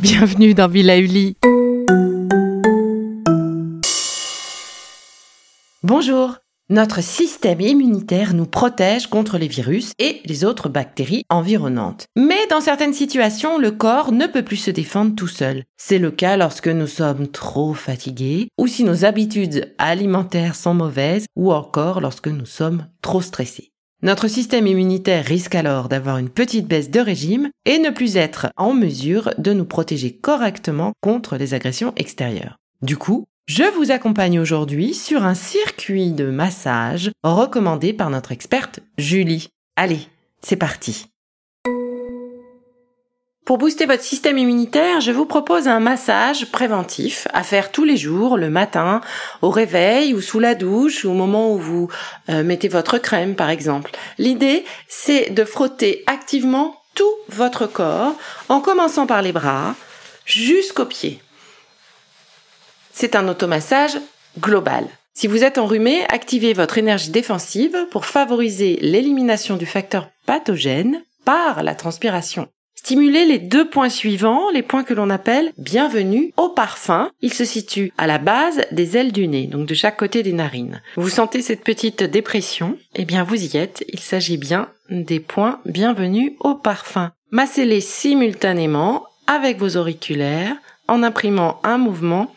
Bienvenue dans Villa Uli. Bonjour. Notre système immunitaire nous protège contre les virus et les autres bactéries environnantes. Mais dans certaines situations, le corps ne peut plus se défendre tout seul. C'est le cas lorsque nous sommes trop fatigués ou si nos habitudes alimentaires sont mauvaises ou encore lorsque nous sommes trop stressés. Notre système immunitaire risque alors d'avoir une petite baisse de régime et ne plus être en mesure de nous protéger correctement contre les agressions extérieures. Du coup, je vous accompagne aujourd'hui sur un circuit de massage recommandé par notre experte Julie. Allez, c'est parti. Pour booster votre système immunitaire, je vous propose un massage préventif à faire tous les jours, le matin, au réveil ou sous la douche ou au moment où vous euh, mettez votre crème par exemple. L'idée, c'est de frotter activement tout votre corps en commençant par les bras jusqu'aux pieds. C'est un automassage global. Si vous êtes enrhumé, activez votre énergie défensive pour favoriser l'élimination du facteur pathogène par la transpiration. Stimulez les deux points suivants, les points que l'on appelle bienvenue au parfum. Ils se situent à la base des ailes du nez, donc de chaque côté des narines. Vous sentez cette petite dépression? Eh bien, vous y êtes. Il s'agit bien des points bienvenue au parfum. Massez-les simultanément avec vos auriculaires en imprimant un mouvement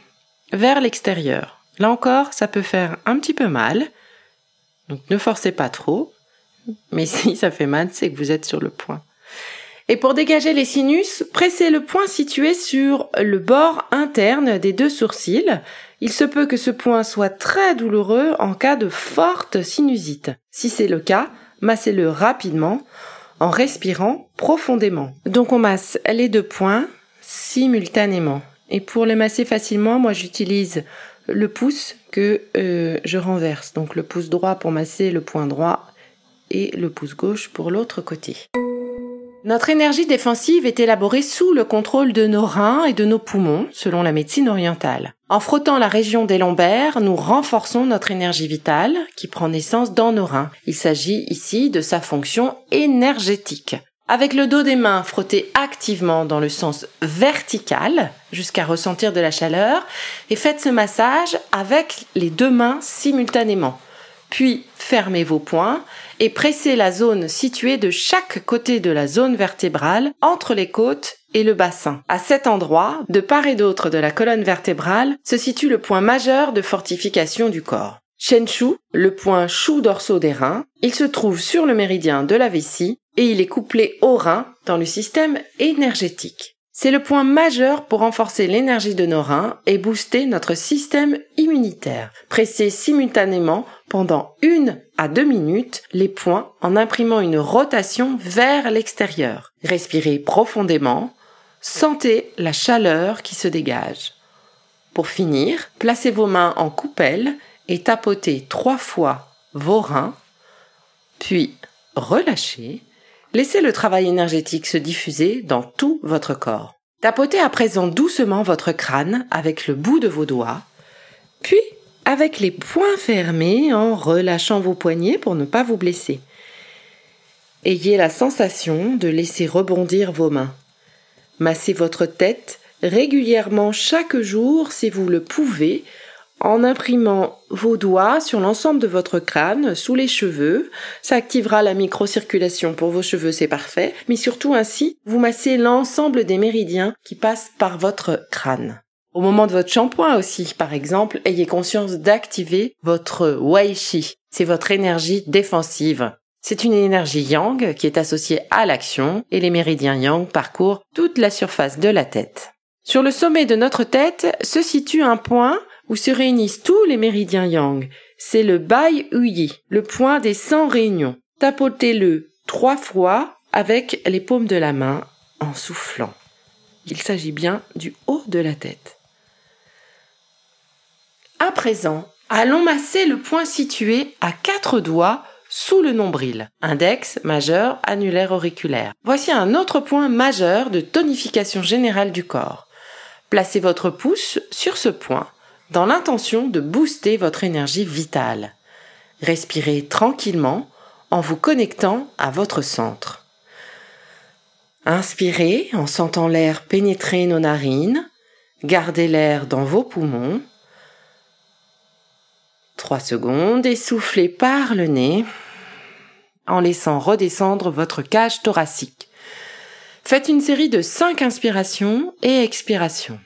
vers l'extérieur. Là encore, ça peut faire un petit peu mal. Donc ne forcez pas trop. Mais si ça fait mal, c'est que vous êtes sur le point. Et pour dégager les sinus, pressez le point situé sur le bord interne des deux sourcils. Il se peut que ce point soit très douloureux en cas de forte sinusite. Si c'est le cas, massez-le rapidement en respirant profondément. Donc on masse les deux points simultanément. Et pour les masser facilement, moi j'utilise le pouce que euh, je renverse. Donc le pouce droit pour masser le point droit et le pouce gauche pour l'autre côté. Notre énergie défensive est élaborée sous le contrôle de nos reins et de nos poumons, selon la médecine orientale. En frottant la région des lombaires, nous renforçons notre énergie vitale qui prend naissance dans nos reins. Il s'agit ici de sa fonction énergétique. Avec le dos des mains, frottez activement dans le sens vertical jusqu'à ressentir de la chaleur et faites ce massage avec les deux mains simultanément. Puis fermez vos poings et pressez la zone située de chaque côté de la zone vertébrale entre les côtes et le bassin. À cet endroit, de part et d'autre de la colonne vertébrale, se situe le point majeur de fortification du corps. Shenshu, le point chou dorsaux des reins, il se trouve sur le méridien de la vessie et il est couplé au rein dans le système énergétique. C'est le point majeur pour renforcer l'énergie de nos reins et booster notre système immunitaire. Pressez simultanément pendant une à deux minutes les points en imprimant une rotation vers l'extérieur. Respirez profondément. Sentez la chaleur qui se dégage. Pour finir, placez vos mains en coupelle et tapotez trois fois vos reins, puis relâchez Laissez le travail énergétique se diffuser dans tout votre corps. Tapotez à présent doucement votre crâne avec le bout de vos doigts, puis avec les poings fermés en relâchant vos poignets pour ne pas vous blesser. Ayez la sensation de laisser rebondir vos mains. Massez votre tête régulièrement chaque jour si vous le pouvez en imprimant vos doigts sur l'ensemble de votre crâne, sous les cheveux. Ça activera la microcirculation pour vos cheveux, c'est parfait. Mais surtout ainsi, vous massez l'ensemble des méridiens qui passent par votre crâne. Au moment de votre shampoing aussi, par exemple, ayez conscience d'activer votre Wei Shi. C'est votre énergie défensive. C'est une énergie yang qui est associée à l'action et les méridiens yang parcourent toute la surface de la tête. Sur le sommet de notre tête se situe un point où se réunissent tous les méridiens yang. C'est le Bai Uyi, le point des 100 réunions. Tapotez-le trois fois avec les paumes de la main en soufflant. Il s'agit bien du haut de la tête. À présent, allons masser le point situé à quatre doigts sous le nombril, index, majeur, annulaire, auriculaire. Voici un autre point majeur de tonification générale du corps. Placez votre pouce sur ce point dans l'intention de booster votre énergie vitale. Respirez tranquillement en vous connectant à votre centre. Inspirez en sentant l'air pénétrer nos narines. Gardez l'air dans vos poumons. Trois secondes et soufflez par le nez en laissant redescendre votre cage thoracique. Faites une série de cinq inspirations et expirations.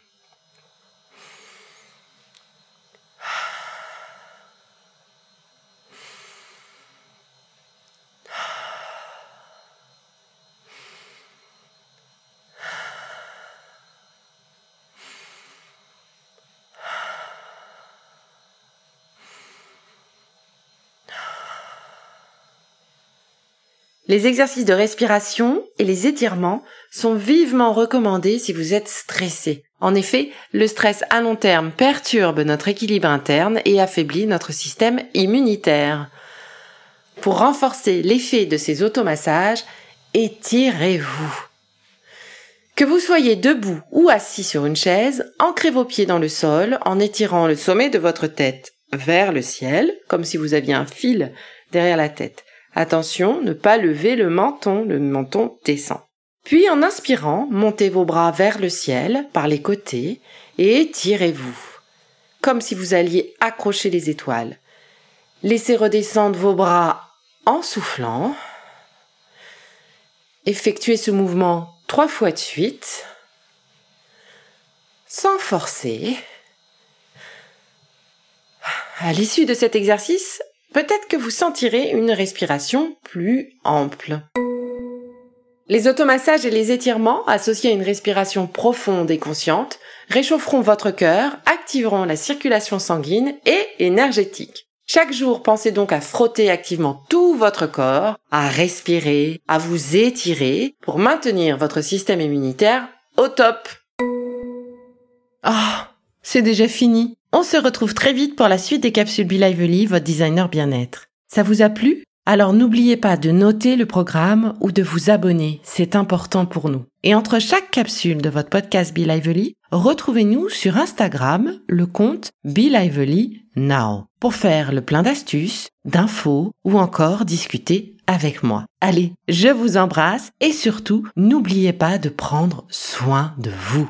Les exercices de respiration et les étirements sont vivement recommandés si vous êtes stressé. En effet, le stress à long terme perturbe notre équilibre interne et affaiblit notre système immunitaire. Pour renforcer l'effet de ces automassages, étirez-vous. Que vous soyez debout ou assis sur une chaise, ancrez vos pieds dans le sol en étirant le sommet de votre tête vers le ciel, comme si vous aviez un fil derrière la tête. Attention, ne pas lever le menton, le menton descend. Puis en inspirant, montez vos bras vers le ciel, par les côtés, et étirez-vous, comme si vous alliez accrocher les étoiles. Laissez redescendre vos bras en soufflant. Effectuez ce mouvement trois fois de suite, sans forcer. À l'issue de cet exercice, peut-être que vous sentirez une respiration plus ample. Les automassages et les étirements associés à une respiration profonde et consciente réchaufferont votre cœur, activeront la circulation sanguine et énergétique. Chaque jour, pensez donc à frotter activement tout votre corps, à respirer, à vous étirer pour maintenir votre système immunitaire au top. Ah, c'est déjà fini. On se retrouve très vite pour la suite des capsules Be Lively, votre designer bien-être. Ça vous a plu? Alors n'oubliez pas de noter le programme ou de vous abonner, c'est important pour nous. Et entre chaque capsule de votre podcast Be Lively, retrouvez-nous sur Instagram, le compte Be Lively Now, pour faire le plein d'astuces, d'infos ou encore discuter avec moi. Allez, je vous embrasse et surtout, n'oubliez pas de prendre soin de vous.